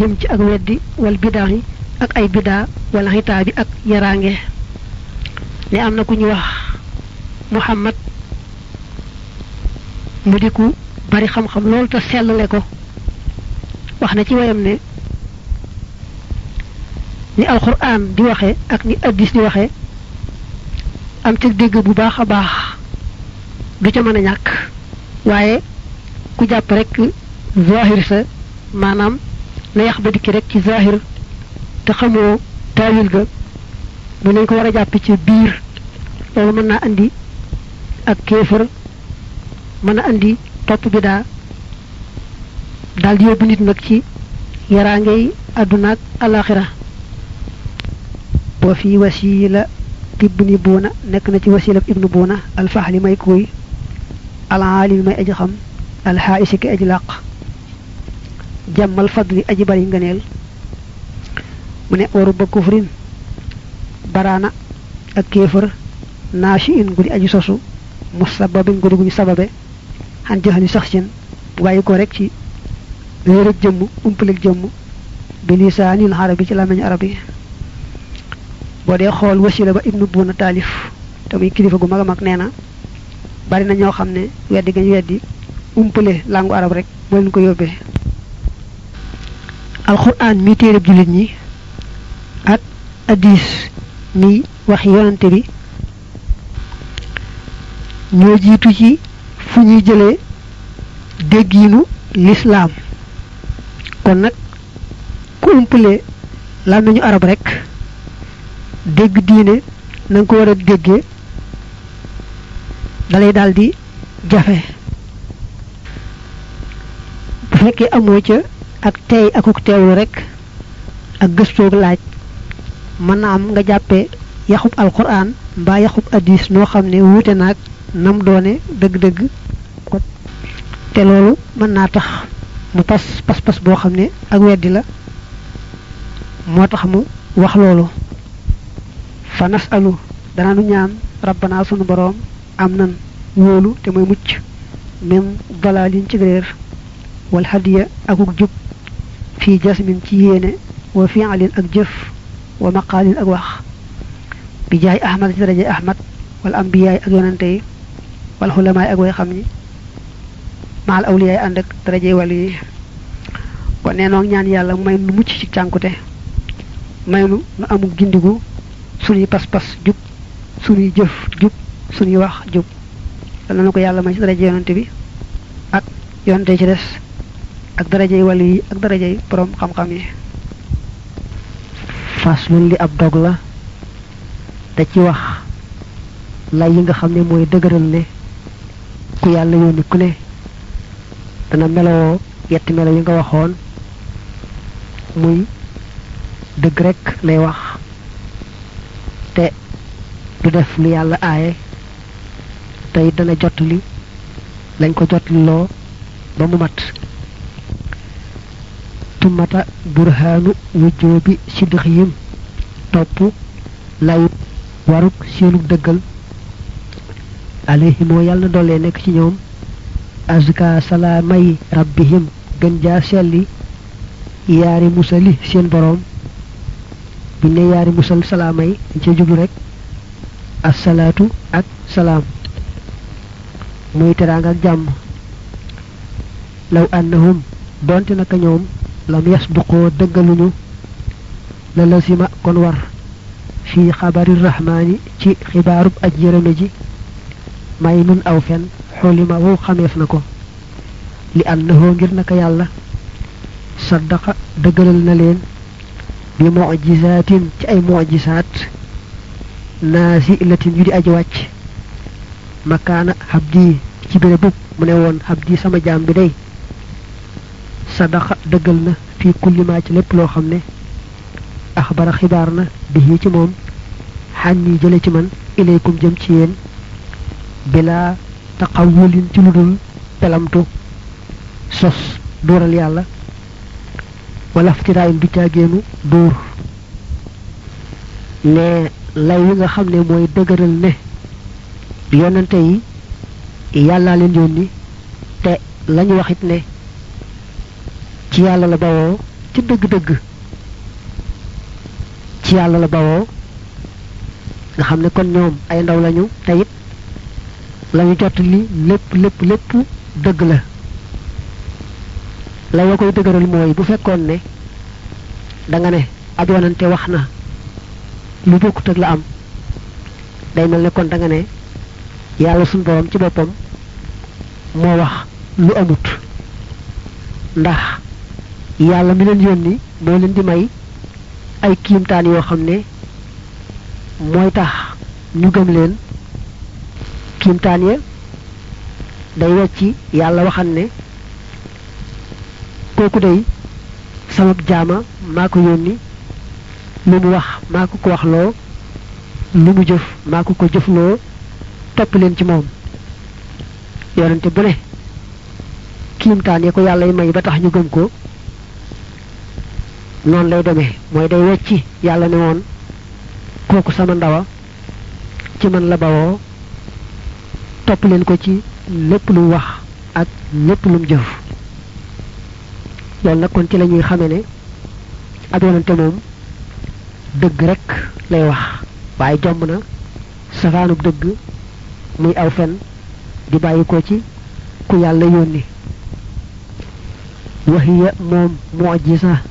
jëm ci ak weddi wal bidaahi ak ay bidaa wala xitaabi ak yaraange ne am na ku ñu wax muhammad mu di ku bari xam-xam loolu te sellale ko wax na ci wayam ne ni alquran di waxe ak ni addis di waxe am ci dégg bu baax a baax du ca mën a ñàkk waaye ku jàpp rek zahir sa maanaam na yax ba dikki rek ci zahir te xamoo taawil ga mu nañ ko war a jàpp ci biir loolu mën naa andi ak kéefër mën a andi topp bi daa daal di yóbbu nit nag ci yaraangey àdduna ak alaxira wa fi wasila ibni buuna nekk na ci wasila ibnu buuna alfaxli may kuy alaalimi may aji xam alxaaisi ki aji làq jàmmal fadli aji bari ngëneel. Mu ne waru ba kufrin baraana ak kéefër naashi in gudi aji sosu musababin gudi guñu sababe xan joxani sax sin bu bàyyi ko rek ci réerëg jëmm umpaleg jëmm bi lisaanil arabi ci làmmiñ arab yi boo dee xool wasila ba ibnu buuna taalif te kilifa gu mag a mag nee na bari na ñoo xam ne weddi gañ weddi langu arab rek moo leen ko alquran mi téereb jullit ñi ak addis mi waxi yonante bi ñoo jiitu ci fu ñuy jëlee déggiinu lislaam kon nag ku umpale làmmiñu arab rek dégg diine na nga ko war a dalay daal di jafe. Bu fekkee amoo ca ak tey akuk teewlu rek ak gëstoog laaj. Mën na am nga jàppee yaxub alquran mbaa yaxub addis noo xam ne wuute naag nam doone dëgg-dëgg. Te loolu mën naa tax mu pas pas-pas boo xam ne ak weddi la. Moo tax mu wax loolu. Fa nasalu dana nu ñaan rabbana sunu boroom am nan wóolu te mucc. Min dalalin ci wal hadiya akuk jub fii jasmin ci yéene wa fi'alin ak jëf wa maqaalin ak wax bi jaay ahmad ci ahmad wal ambiyaay ak yonante wal xulamaay ak way xam ñi maal awliyaay ànd ak daraje wàllu yi kon nee noog ñaan yàlla may nu mucc ci cànkute may nu nu amuk gindigu suñuy pas-pas jub suñuy jëf jub suñuy wax jub dana na ko yàlla may ci yonante bi ak yonante ci des ak darajey wàllu yi ak darajey borom xam-xam yi. Faslun li ab dog la da ci wax lay yi nga xam ne mooy ne ku yàlla ku ne dana melowoo yetti melo yi nga waxoon muy dëgg rek lay wax te du def lu yàlla aaye tey dana jotli lañ ko loo ba mu mat tumata burhaanu wujjoobi sidxiyim topp layut waruk seenug dëggal. Alayhimoo yàlla na doole nekk ci ñoom. Azka salaamay rabbihim gën jaa selli. Yaari musali seen boroom. Bu ne yaari musal salaamay dañ cee jublu rek. Assalaatu ak salaam. Muy teraanga ak jàmm. Law annahum donte naka ñoom lam yasduqoo dëggaluñu la lazima kon war fii xabari rahmaani ci xibaarub aj yërëme ji may nun aw fen xulima wow xameef na ko li annahoo ngir naka yàlla saddaqa dëggalal na leen bi mujisaatin ci ay mujisaat naasi latin yu di aji wàcc makaana habdi ci béré bub mu ne woon habdi sama jaam bi day sadaqa dëggal na fii kulli maa ci lépp loo xam ne axbara xibaar na bi ci moom. Xànni jële ci man ilaykum jëm ci yéen bilaa taqawulin ci lu dul pelamtu sos dóoral yàlla wala ftiraayin du caagéenu dóor. Ne lay nga xam ne mooy dëgëral ne yonante yi yàllaa leen yónni te lañu waxit ne ci yàlla la bawoo ci dëgg-dëgg. Ci yàlla la bawoo. Nga xam ne kon ñoom ay ndaw lañu te it lañu jot li lépp lépp lépp la. La wa koy dëgëral mooy bu fekkoon ne da nga ne ab yonante wax na lu bokkut ak la am day mel ne kon da nga ne yàlla suñ borom ci boppam moo wax lu amut. Ndax yàlla mi leen yónni moo di may ay kiimtaan yoo xam ne mooy tax ñu gëm leen. Kiimtaan ya day wecci yàlla waxan ne kooku day sama jaama maa ko yónni lu mu wax maa ko ko waxloo lu mu jëf maa ko ko ci yonente bu ne ya ko yàlla may ba tax ñu gëm ko noonu lay demee mooy day wecci yàlla ne woon kooku sama ndawa ci man la bawoo topp leen ko ci lépp lu wax ak lépp lu jëf. Loolu nag kon ci la ñuy xamee ne ab yonante moom rek lay wax waaye jomb na safaanub dëgg muy aw fen di bàyyi ci ku mu'jiza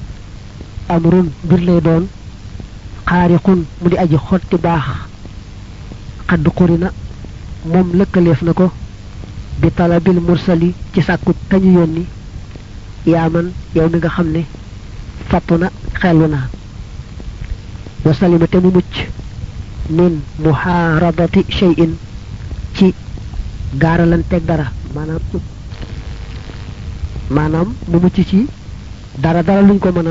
amrun mbir lay doon xaariqun mu di aji xotti baax. Xadd xurina moom lëkkaleef na ko bi talabil mursali ci sàkku kañu yónni. Yaaman yow mi nga xam ne fattu na xellu na wa salima te mu mucc min muhaarabati shay'in ci gaaralanteeg dara maanaam maanaam mu mucc ci dara dara luñ ko mën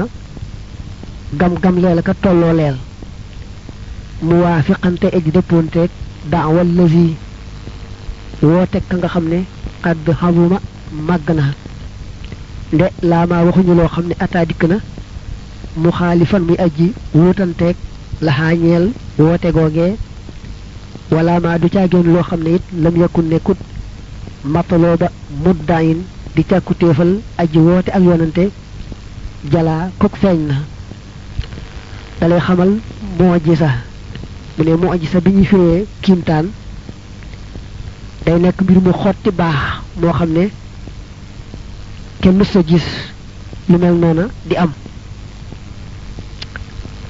gam gam leela ka tolloo leel. Mu waafiqante eji dëppoonteeg daawa lazi woote ka nga xam ne xadd xamuma màgg na. Nde laamaa waxuñu loo xam ne ataa dikk na mu xaalifan muy aji wuutanteeg laxaañeel woote googee wala ma du caageen loo xam ne it lam yakun nekkut mataloo ba muddayin di càkku téefal aji woote ak yonante jalaa kok feeñ na. Dalay xamal mu'jiza. Mu ne mu'jiza bi ñuy firee kiimtaan day nekk mbir mu xotti baax moo xam ne kenn mës a gis lu mel noona di am.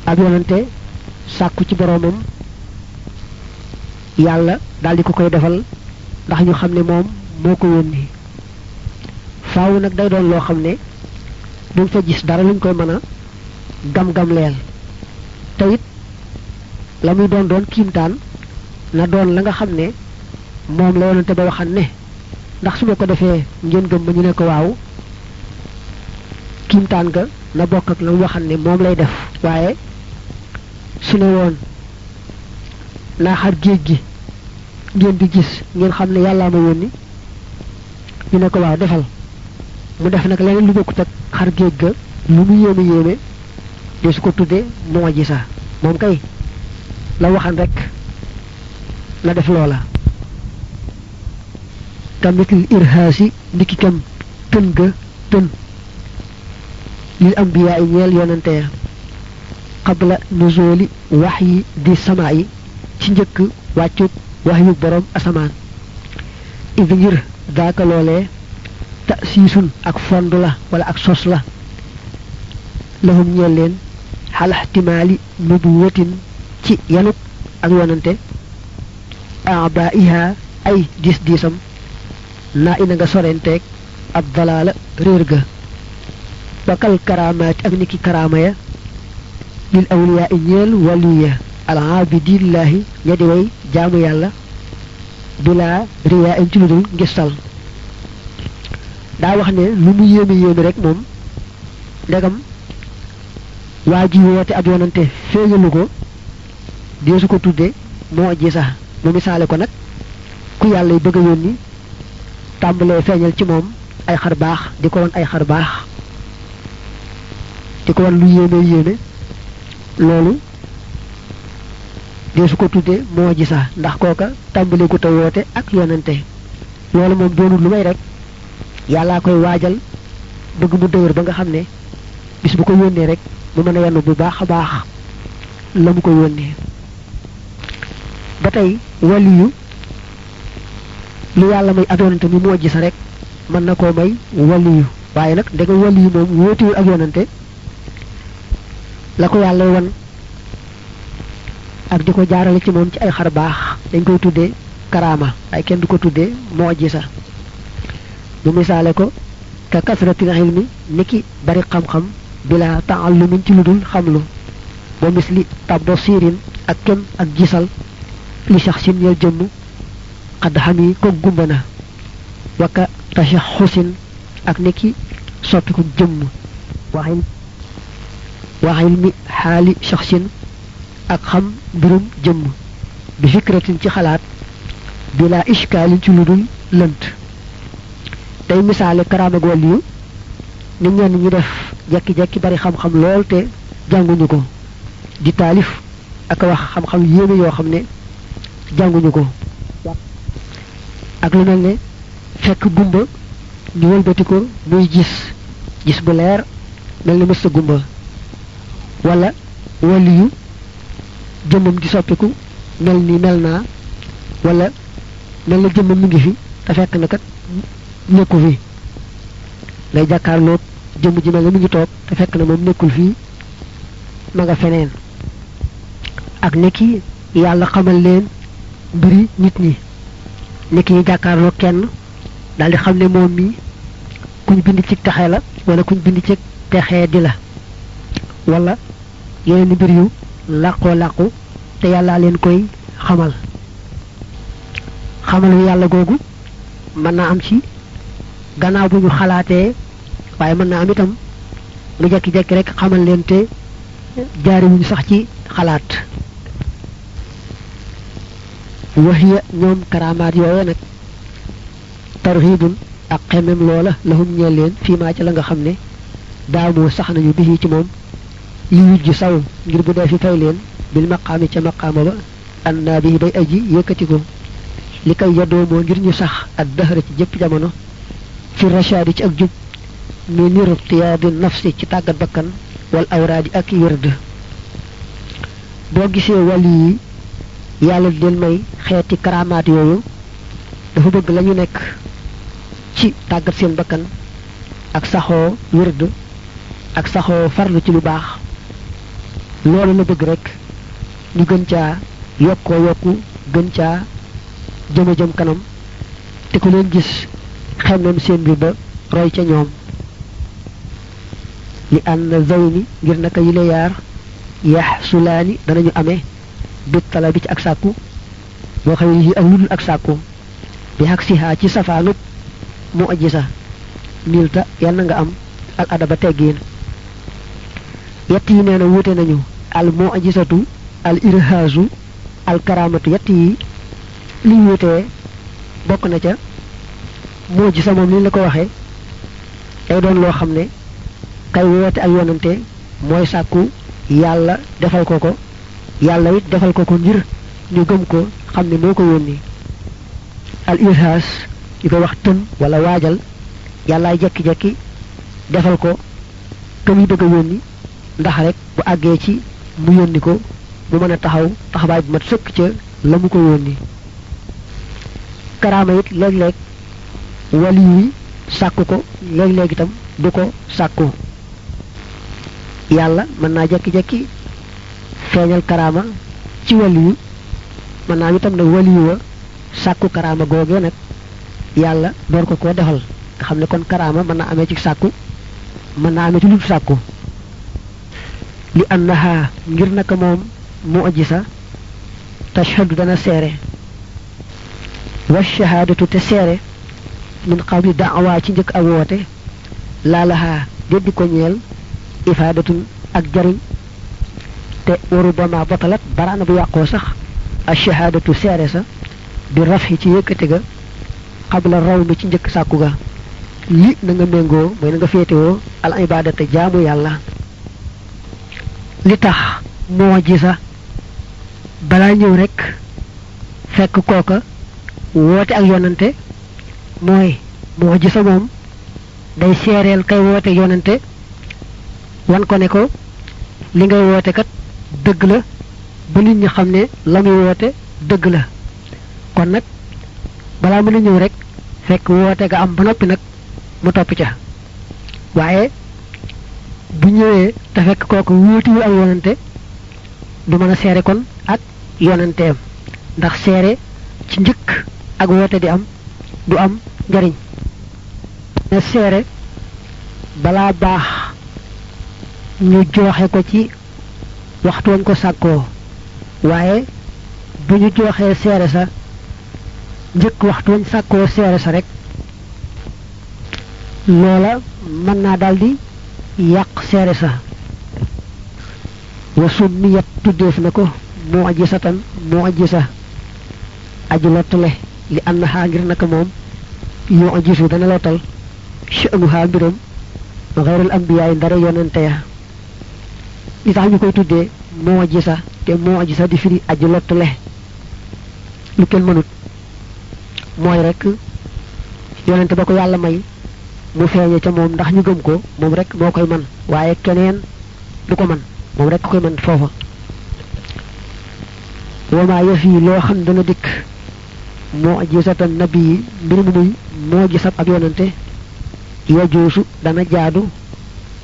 Ab yonante sàkku ci boroomam yàlla daldi ko koy defal ndax ñu xam ne moom moo ko yónni. Faaw nag day doon ne duñ fa gis dara luñ koy mën a gam-gam leel te it la muy doon doon kiimtaan na doon la nga xam ne moom la yonante ba waxan ne ndax su ma ko defee ngeen gëm ma ñu ne ko waaw kiimtaan ga na bokk ak la mu waxan ne lay def. Waaye su ne woon xar géej gi ngeen di gis ngeen xam ne yàllaa ma yónni ñu ne ko waaw defal. Mu def nag leneen lu bokkut ak xar géej ga lu mu yéeme de su ko tuddee moo ji sax moom kay la waxan rek la def loola. Kamitil irhaasi ndiki kam tën ga tën. Lil ambiyaa yi ñeel yonante ya. Qabla nuzuli wax yi di sama ci njëkk wàccut wax yu borom asamaan. Idi ngir loolee ta siisun ak fond la wala ak sos la. Lahum ñeel leen xal ihtimaali nubuwatin ci yanuk ak yonante abaiha ay diis diisam naa ina nga sorenteeg ab ga bakal karaamaati ak niki karaama ya lil awliyaa i ñeel waliya al abidillaahi ña di way jaamu yàlla bilaa riyaa in ci lu dul ngistal daa wax ne lu mu rek ndegam waa ji woote ab yonante feeñalu ko deesu ko tudde moo ji sax mu misaale ko nag ku yàlla yi bëgg a yónni tàmbalee feeñal ci moom ay xar baax di ko won ay xar baax di ko won lu yéeme yéeme loolu deesu ko tudde moo ji ndax kooka tàmbalee ko te woote ak yonante. Loolu moom doonul lu may rek yàllaa koy waajal bëgg mu ba nga xam ne bis bu ko rek mu mën a yenn bu baax a baax la mu ko yónnee. Ba tey waliyu lu yàlla may ab yonante mi moo gis rek mën na koo may waliyu. Waaye nag ndega waliyu moom wóotiwul ak yonante la ko yàlla wan ak di ko jaarale ci moom ci ay xar baax. Dañ koy tuddee karaama waaye kenn du ko tuddee misaale ko ka kasratil ilmi niki bari xam-xam bila ta'allumin ci ludul xamlu bo misli tabasirin ak kem ak gisal li shakhsin ñel jëm qad xami ko gumbana waka tashahusin ak neki soppi ko jëm waxil waxil mi xaali shakhsin ak xam birum jëm bi fikratin ci xalaat bila ishkali ci ludul lënt tay misale karama goliyu nit ñenn ñi def jekki-jekki bari xam-xam lool te jànguñu ko. di taalif ak wax xam-xam yéeme yoo xam ne jànguñu ko. ak lu mel ne fekk gumba ñu wëlbati ko muy gis. gis bu leer mel ni mës sa gumba. wala wàlliyu jëmmam di soppiku mel ni mel naa. wala mel na jëmmam mi ngi fi te fekk na kat nekku fi. Ngay jàkkaarloog jëmm ji na mi ngi toog te fekk na moom nekkul fii ma nga feneen ak nekki yàlla xamal leen mbiri nit ñi nekki yi jàkkaarloog kenn daal di xam ne moom mi kuñ bind ci texe la wala kuñ bind ci texee di la wala yeneen mbir yu làqoo làqu te yàllaa leen koy xamal xamal yàlla googu mën naa am ci gannaaw bu ñu xalaatee waaye mën naa am itam mu jekki-jekki rek xamal leen te jaariwuñu sax ci xalaat waxiya ñoom karamaat yooye nag tarhibun ak xemem loola lahum ñeel leen fii maa ci la nga xam ne sax nañu bisi ci moom li wujj saw ngir bu dee fi fay leen bil maqaami ca maqaama ba an naa bii bay aji yëkkati ko li koy yadoomoo ngir ñu sax ak dëxëra ci jëpp jamono fi rashaadi ci ak mi niru tiyaadi nafsi ci tàggat bakkan wal awraadi ak wërd boo gisee wàlli yi yàlla di leen may xeeti karamaat yooyu dafa lañu nekk ci tàggat bakkan ak saxoo wërd ak saxoo farlu ci lu baax. Loolu la bëgg rek ñu gën caa yokku gën jëm kanam gis xemmem seen bi ba roy ca ñoom. Li ànd zawni ngir naka yile yaar yax sulaani danañu amee bi ci ak sàkku boo xam yi ak ludul ak sàkku. Bi xak sihaa ci safaanub mu aji sa milta yàlla nga am al adaba teggiin yett yi nee na wuute nañu al mu ajisatu al irhaasu al karamatu yett yi li wuutee bokk na ca moo ji sa moom li la ko waxee day doon loo xam ne kay woote ak yonante mooy sàkku yàlla defal ko ko yàlla it defal ko ko ngir ñu gëm ko xam ne moo ko yónni al irhaas ñu koy wax tën wala waajal yàllaay jekki-jekki defal ko ka muy bëgg a yónni ndax rek bu àggee ci mu yónni ko mu mën a taxaw taxawaay bu mat sëkk ca la mu ko yónni karaama it léeg-léeg wali yi sàkku ko léeg-léeg itam du ko sàkku. Yàlla mën naa jekki-jekki feeñal karaama ci wali yu mën naa itam nag wali wa sàkku karaama googee nag yàlla door ko koo defal. Nga xam ne kon karaama mën naa amee ci sàkku mën naa amee ci lu sàkku. Li annaha ngir naka mu aji sa tashhadu dana seere. Wa shahaadatu te seere min qabli da'wa ci njëkk ak woote laalaha deddi ko ñeel ifaadatun ak jariñ te waru batalat baraana bu yàqoo sax a shahaadatu seere sa bi rafhi ci yëkkati ga qabla raw mi ci njëkk sàkku ga. Li na nga méngoo mooy na nga féetewoo al ibadata jaamu yàlla. Li tax moo ji sa balaa ñëw rek fekk kooka woote ak yonante mooy moo ji sa moom day seereel kay woote yonante wan ko ne ko li ngay woote kat dëgg la ba nit ñi xam ne la muy woote dëgg la. kon nag balaa mën a ñëw rek fekk woote nga am ba noppi nag mu topp ca waaye bu ñëwee te fekk kooku wóotiwul ak yonante du mën a seere kon ak yonanteem ndax seere ci njëkk ak woote di am du am njariñ. Ne seere balaa baax ñu joxe ko ci waxtu wañ ko sàkkoo. Waaye bu ñu joxee seere sa njëkk waxtu wañ sàkkoo seere sa rek loola mën naa daldi yàq seere sa. Wa summiyat tuddeef na ko mu'jisatan mu'jisa aju lottale لأن هاجر نكموم يعجز دنا لطل شأن هاجر غير الأنبياء دري ينتيا إذا هم يكوي تودي موجزة تموجزة دي فيري أجل لطل لكل منوت موي رك يونت باكو يالا ماي مو فاني تا موم داخ ني گم كو موم رك موكاي مان وايي كنين دوكو مان موم رك كوي مان فوفا وما يفي لو خن دنا ديك mu'jisatan nabi mbir mu muy mu'jisab ab yonante yajuusu dana jaadu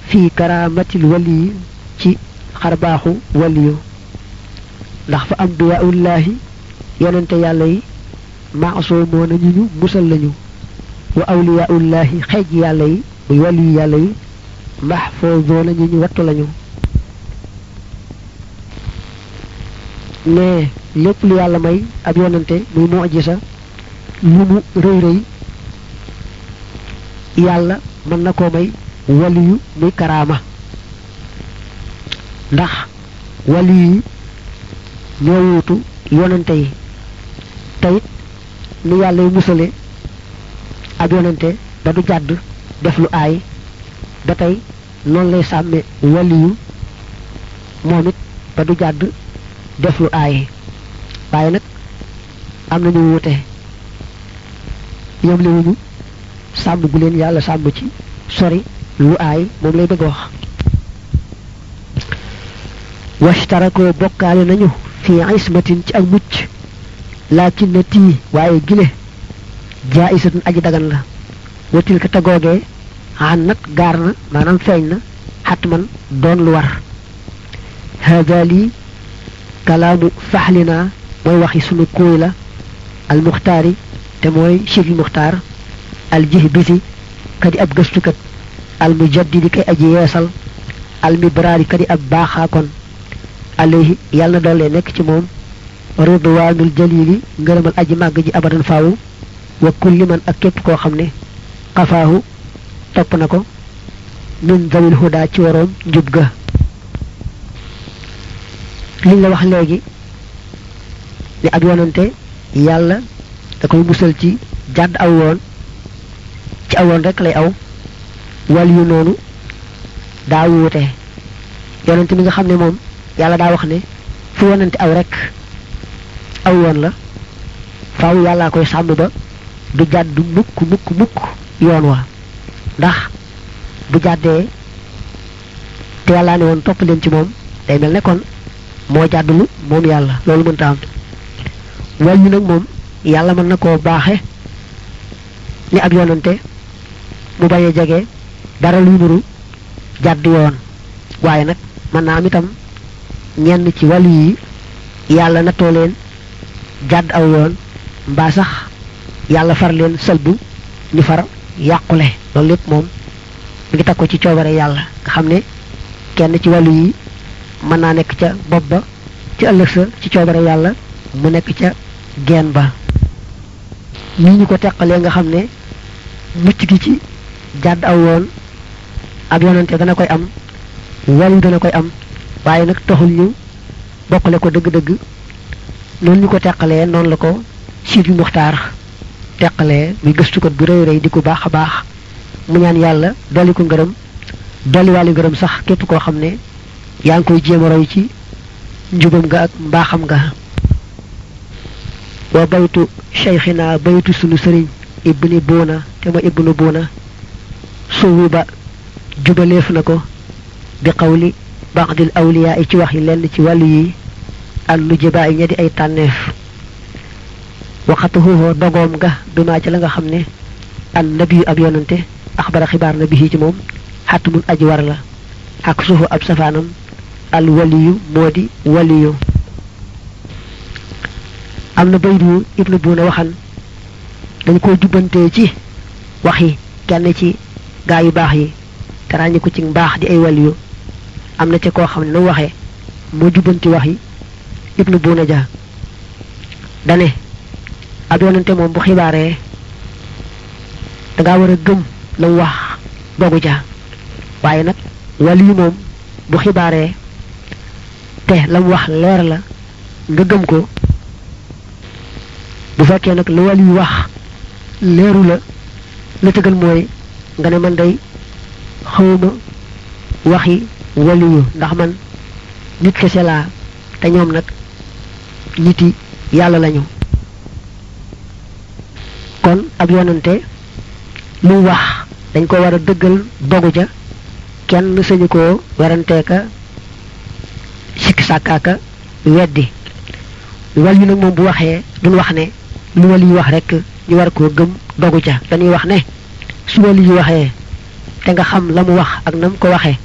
fii karamatil wali ci xarbaaxu waliyu ndax fa ambiyaullahi yonante yàlla yi maasoomoo na ñu ñu musal lañu wa awliyaullahi xeej yàlla yi muy waliyu yàlla yi mahfoozoo na ñu ñu wattu lañu ne lépp lu yàlla may ab yonante muy mu'jisa lu mu rëy rëy yàlla mën na koo may waliyu muy karaama. Ndax waliyu yi ñoo wuutu yonante yi. Teyit ni yàlla musale ab yonante ba du jàdd def lu aay ba tey noonu lay sàmme waliyu moom it ba du jàdd def lu aay. Waaye nag am nañu wuute yom liwuñu sàmm gu leen yàlla sàmm ci sori lu aay moom lay bëgg wax. Washtarakoo bokkaale nañu fi ismatin ci ak mucc. Laakin na tii waaye gile jaa isatun aji dagan la. Watil ka tagoogee nag gaar na maanaam feeñ na xat man doon lu war. Hada lii kalaamu faxlinaa mooy waxi sunu kóoy la al muxtaari te mooy chifil muxtaar al jih bisi kadi ab gëstukat al mujaddidi kay aji yeesal al mibraari kadi ab baaxaakon alayhi yàlla na doole nekk ci moom ridwaanul jalili ngërëmal aji màgg ji abadan faawu wa kulli man ak képp koo xam ne xafaahu topp na ko min zawil huda ci waroom njub ga liñ la wax léegi ni ab yonante yàlla da koy musal ci jàdd aw yoon ci aw yoon rek lay aw wal yu noonu daa wuute. yonante mi nga xam ne moom yàlla daa wax ne fu yonante aw rek aw yoon la faaw yàllaa koy sàmm ba du jàdd mukk mukk mukk yoon wa. ndax bu jàddee te yàllaa ne woon topp leen ci moom day mel ne moo jàddulu moom yàlla loolu mënta am. Wal yu nag moom yàlla mën na koo baaxe ni ab yonante mu bañ a dara luy nuru jàdd yoon. Waaye nag mën naa am itam ñenn ci wàllu yi yàlla nattoo leen jàdd aw yoon mbaa sax yàlla far leen sëlbu ñu far yàqule. Loolu lépp moom mi ngi teg ko ci coobare yàlla nga xam ne kenn ci wàllu yi mën naa nekk ca bopp ba ci ëllëg sa ci coobare yàlla mu nekk ca geen ba. Ni ñu ko teqalee nga xam ne mucc gi ci jàdd aw yoon ab yonante dana koy am wàllu dana koy am waaye nag taxul ñu bokkale ko dëgg-dëgg. Noonu ñu ko teqalee noonu la ko siit yu muxtaar teqalee muy gëstukat bu rëy rëy di ko baax a baax. Mu ñaan yàlla dolli ko ngërëm dolli wàllu ngërëm sax képp koo xam ne yaa ngi koy jéem roy ci njubam nga ak mbaaxam nga. wa baytu cheikhina baytu sunu sëriñ ibni buuna te ma ibnu buuna suwu ba jubaleef na ko bi qawli ba'dil awliya ci wax yi lenn ci wàllu yi al nujaba yi ña di ay tànneef. waxatuhu dogoom nga bima ci la nga xam ne an nabi ab yonante axbara xibaar na bi ci moom xatmun aji war la ak suufu ab safaanam al waliyu moo di waliyu. Am na baydu ibnu buuna waxan dañ ko jubbantee ci waxi kenn ci gaa yu baax yi te ràññi ko ci mbaax di ay waliyu. Am na ci koo xam ne na waxee moo jubbanti wax yi ibnu buuna ja dane ab yonante moom bu xibaaree dangaa war a gëm la wax dogu ja waaye nag waliyu moom bu xibaaree te la wax leer la nga gëm ko. Bu fekkee nag lu waliyu wax leeru la la tëgal mooy nga ne man day xawma waxi waliyu ndax man nit kese laa te ñoom nag niti yàlla lañu. Kon ab yonante lu wax dañ ko war a dëggal dogu ja kenn sañu koo weranteeka sikk sàkkaaka weddi. Wal yu nag moom bu waxee duñ wax ne lu wal yu wax rek ñu war koo gëm dogu ja dañuy wax ne su wal yu waxee te nga xam la mu wax ak nam ko waxee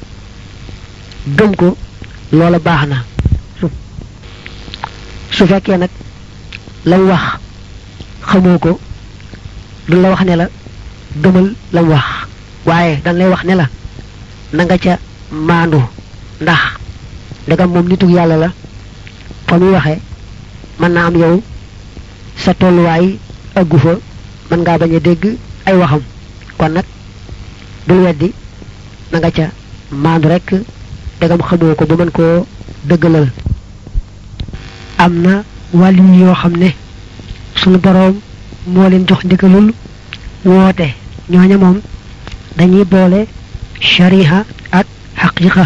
gëm ko loola baax na. Su fekkee nag la wax xamoo ko du la wax ne la gëmal la wax. Waaye dañ lay wax ne la na nga ca maandu. Ndax ndegam moom nitu yàlla la. fa muy waxee mën naa am yow sa tolluwaay ëggu fa mën ngaa bañ a dégg ay waxam. Kon nag bul weddi na nga ca maandu rek ndegam xamoo ko ba mën koo dëggalal. Am na wàllu yoo xam ne sunu boroom moo leen jox ndigalul woote. Ñooña moom dañuy boole shariha ak xaqiqa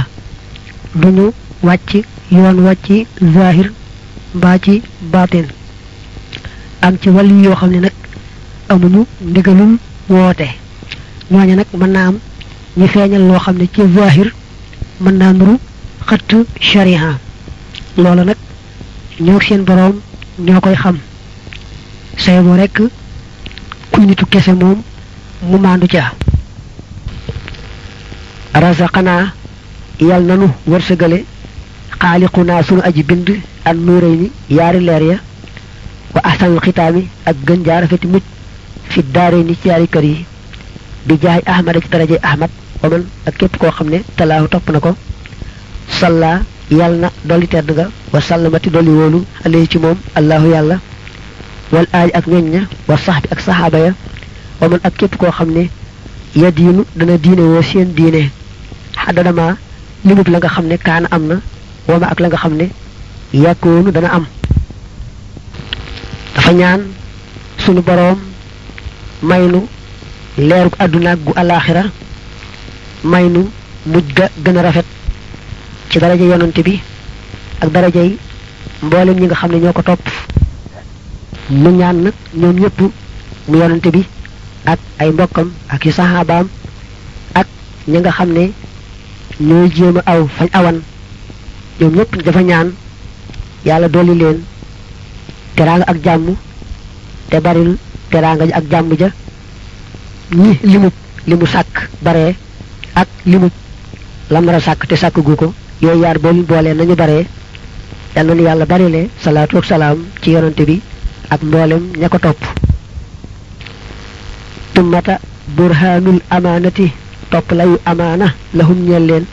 duñu wàcc yoon wàcc zahir mbaa ci baatin. Am ci wàllu yoo xam ne nag amuñu ndigalul woote. Ñooña nag mën naa am ñu feeñal loo xam ne ci zahir mën naa nuru xëtt shariha loola nag ñoo seen boroom ñoo koy xam. Say boo rekk kuy nitu kese moom mu maandu ca. Razaqanaa xaaliqunaa sunu aji bind ak nuuray ni yaari leer ya wa ahsanul xitaami ak gën jaar rafeti mucc fi daare ni ci yaari kër yi bi jaay ahmada ci daraje ahmad wa man ak képp koo xam ne talaahu topp na ko salla yàlla na dolli tedd nga wa sallamati dolli wóolu alayhi ci moom allahu yàlla wal aali ak ñoñ ña wa sax bi ak saxaaba ya wa man ak képp koo xam ne ya diinu dana diine woo seen diine xaddadama limub la nga xam ne kaana am na wama ak la nga xam ne yàkkoonu dana am. Dafa ñaan sunu boroom maynu leerug àdduna gu alaaxira maynu mujj ga rafet ci daraja yonante bi ak darajay mboolem ñi nga xam ne ñoo ko mu ñaan nag ñoom ñëpp mu yonante bi ak ay mbokkam ak yu saxaabaam ak ñi nga xam ne ñooy jéem a aw fañ awan ñoom ñëpp dafa ñaan yàlla dolli leen teraanga ak jàmm te baril teraanga ak jàmm ja ñi limub li mu sàkk bare ak limub lam nar a sàkk te sàkk gu ko yooyu yaar boolu boolee nañu bare yal na nu yàlla barile salaatu ak salaam ci yonante bi ak mboolem ña ko topp. Tummata burhanul amaanati topp layu amaana lahum ñeel leen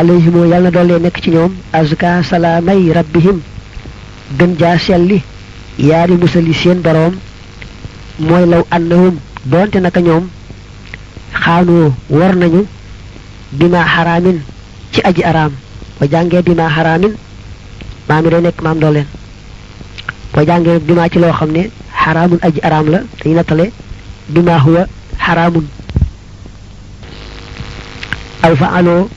alayhimoo yàlla na doole nekk ci ñoom azka salaamay rabbihim gën jaa selli yaari musali seen boroom mooy law annahum doonte naka ñoom xaanoo war nañu bima xaraamin ci aji araam. Boo jàngee bima xaraamin maa mi day nekk maam dooleen boo jàngee bima ci xaraamun aji araam la dañu nattale bima huwa xaraamun. Aw fa aloo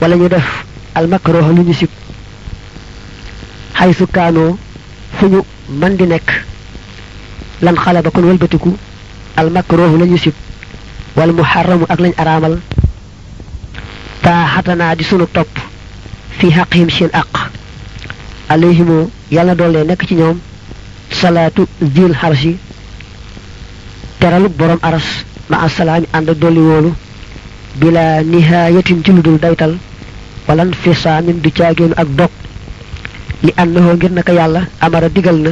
wala ñu def al makruh lu ñu sip haythu kanu fuñu man di nek lan xalaba kon walbatiku al makruh lañu sip wal muharram ak lañ aramal ta hatana di sunu top fi haqqihim shin aq alayhimu yalla dole nek ci ñoom salatu zil harshi teralu borom aras ma assalaami and doli wolu bila nihayatin ci lu dul daytal walan fisaamin du caagéenu ak dog li annahoo ngir naka yàlla amara digal na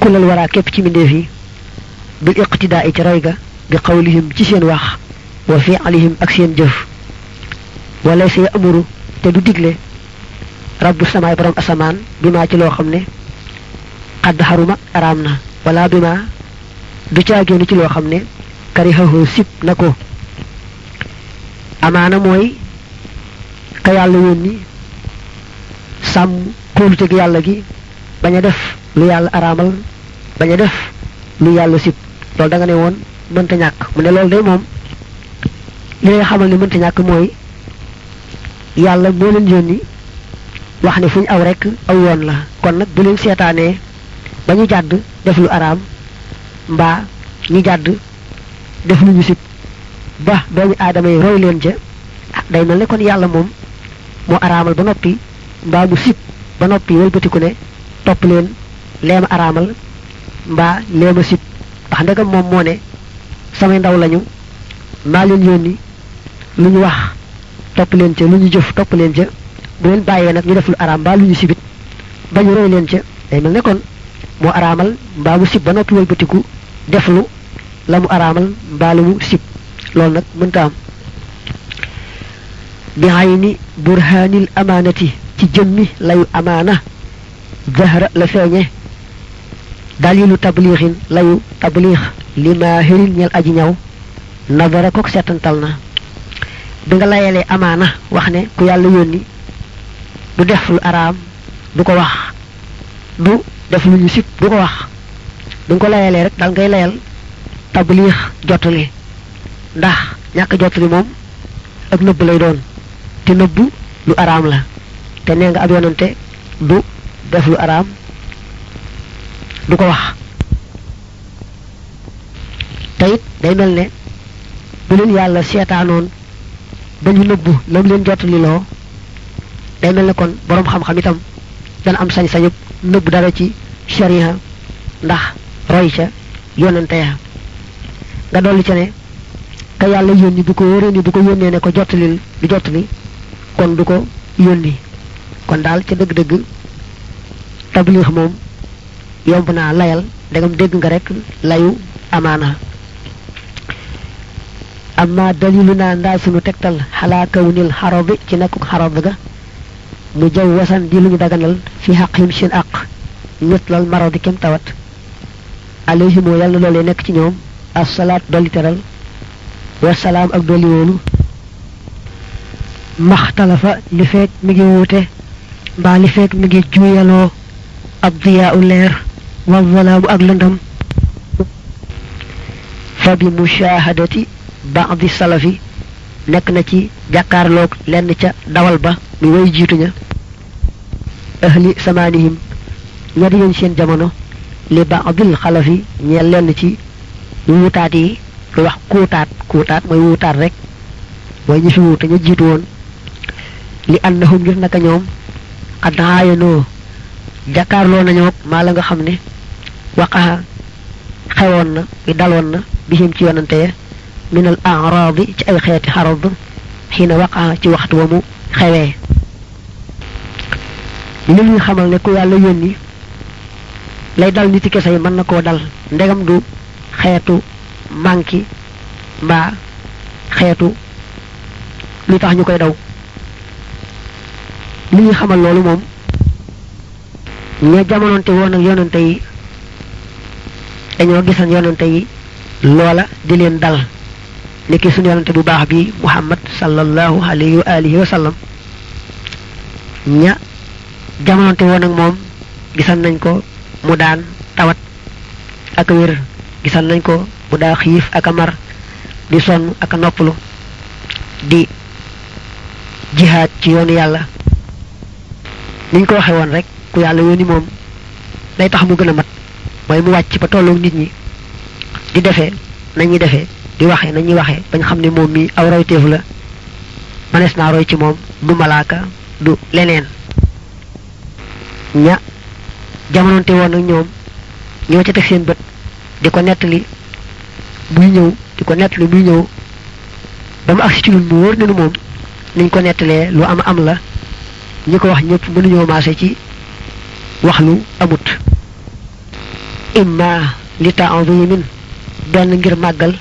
kulal waraa képp ci mbindeef yi bil iqtidaa i ci roy ga bi qawlihim ci seen wax wa fi'lihim ak seen jëf. Wala amuru te du digle rabbu samaay borom asamaan bi maa ci loo xam ne xadd xaruma araam na wala bi maa du caagéenu ci loo xam ne karihahoo sib na ko amaana mooy ka yàlla yónni sàmm kóoluteg yàlla gi bañ a def lu yàlla araamal bañ a def lu yàlla sib. Loolu da nga ne woon mënta ñàkk. Mu ne loolu day moom li ngay xamal ne mënta ñàkk mooy yàlla moo leen yónni wax ne fu ñu aw rek aw yoon la. Kon nag bu leen seetaanee ba ñu jàdd def lu araam mbaa ñu jàdd def lu ñu ba doomu aadama yi roy leen ca. Day mel ne kon yàlla moom moo araamal ba noppi mbaa mu sib ba noppi wëlbatiku ne topp leen leema araamal mbaa leema sib. Ndax ndegam moom moo ne samay ndaw lañu maa leen yónni lu ñu wax topp leen ca lu ñu jëf topp leen ca. Bu leen bàyyee nag ñu def lu araam mbaa lu ñu sibit ba ñu roy leen ca. Day mel ne kon moo araamal mbaa mu sib ba noppi wëlbatiku def lu la mu araamal mbaa lu mu sib loolu nag mënta am bi ayni burhanil amaanati ci jëmmi layu amaana zahra la feeñe. Dalilu tabliixin layu tabliix li maahirin ñel aji ñaw. Nadara kook seetantal na. Bi nga layalee amaana wax ne ku yàlla yónni du def lu araam du ko wax. Du def lu ñu sib du ko wax. Nga ko layalee rek dal ngay layal tabliix jottali ndax ñàkk jottali moom ak nëbb lay doon. Te nëbb lu araam la. Te nee nga ab yonante du def lu araam. Du ko wax. Te it day mel ne bu leen yàlla seetaanoon ba ñu lam leen jottali loo day mel ne kon boroom xam-xam itam dana am sañ-sañub nëbb dara ci sharia ndax roy ca yonante ya. Nga dolli ca ne ka yàlla yónni bu ko wóoree ni bu ko yónnee ne ko jottalil du jottali kon du ko kon daal ca dëgg-dëgg tabliix moom yomb naa layal ndegam dégg nga rek layu amaana amma dalilu naa ndaa sunu tegtal xalaa kawnil xarobi ci nekkuk xarob ga mu jaw wasan di lu ñu daganal fi xaqhim seen aq mitlal maradi kem tawat alayhimoo yàlla loolee nekk ci ñoom assalaat dolli teral والسلام اك دولي وولو ما اختلف لفيك ميغي ووتي با لفيك ميغي جويالو الضياء لير والظلام اك لندم فبمشاهدة بعض السلفي نك نتي جاكار لوك لن تا دوال با نوي جيتنا أهل سمانهم يدين سين جمانو لبعض الخلفي نيال لن تي lu wax kuutaat kuutaat mooy wuutaat rek. Mooy ñi fi wuute jiitu woon. Li annahum ngir naka ñoom xad aayanoo jàkkaarloo nañoo maa la nga xam ne waqaxa xewoon na i daloon na bihim ci yonante ya minal araadi ci ay xeeti xarad xiina waqaxa ci waxtu wa mu xewee. Li ñuy xamal ne ku yàlla yónni lay dal niti kese yi mën na koo dal. Ndegam du xeetu manki mbaa xeetu lu tax ñu koy daw. Li ñuy xamal loolu moom ña jamononte woon ak yonante yi dañoo gisan yonante yi loola di leen dal. Niki suñu yonante bu baax bi muhammad sallallahu alayhi wa alihi wa sallam ña jamononte woon ak moom gisan nañ ko mu daan tawat ak wér gisan nañ ko mu daa xiif ak mar di sonn ak a noppalu di jihaad ci yoonu yàlla. Niñ ko waxe woon rek ku yàlla yónni moom day tax mu gën a mat mooy mu wàcc ba nit ñi di defee nañuy defee di waxee nañuy waxee bañ xam ne moom mi aw la manes naa roy ci moom du malaaka du leneen. Ña jamononte woon ak ñoom ñoo ca teg seen bët di ko buy ñëw di ko nettali buy ñëw ba mu agsi ci lu wóor ne moom niñ ko nettalee lu am am la. Ko wax ñëpp mënuñoo maase ci wax lu amut. Imma li ta'zimin benn ngir màggal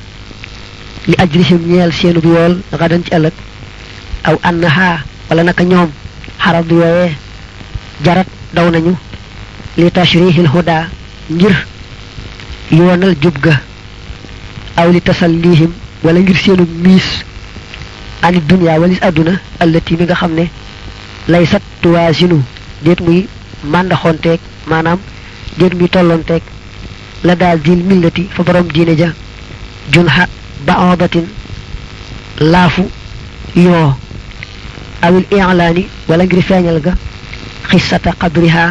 li ajrihim ñeel seenu yool gadan ci ëllëg. Aw annaha wala naka ñoom xarab yooyee jarat daw nañu. Li tashrihil huda ngir yoonal jub ga أو لتسليهم ولا يرسلوا ميس عن الدنيا وليس أدنى التي من خمنا ليست توازن جد مي من دخونتك ما نام. جد مي طلنتك لدى الدين ملتي فبرم دين جا. جنها بعضة لافو يو. أو الإعلان ولا يرسلوا خصة قبرها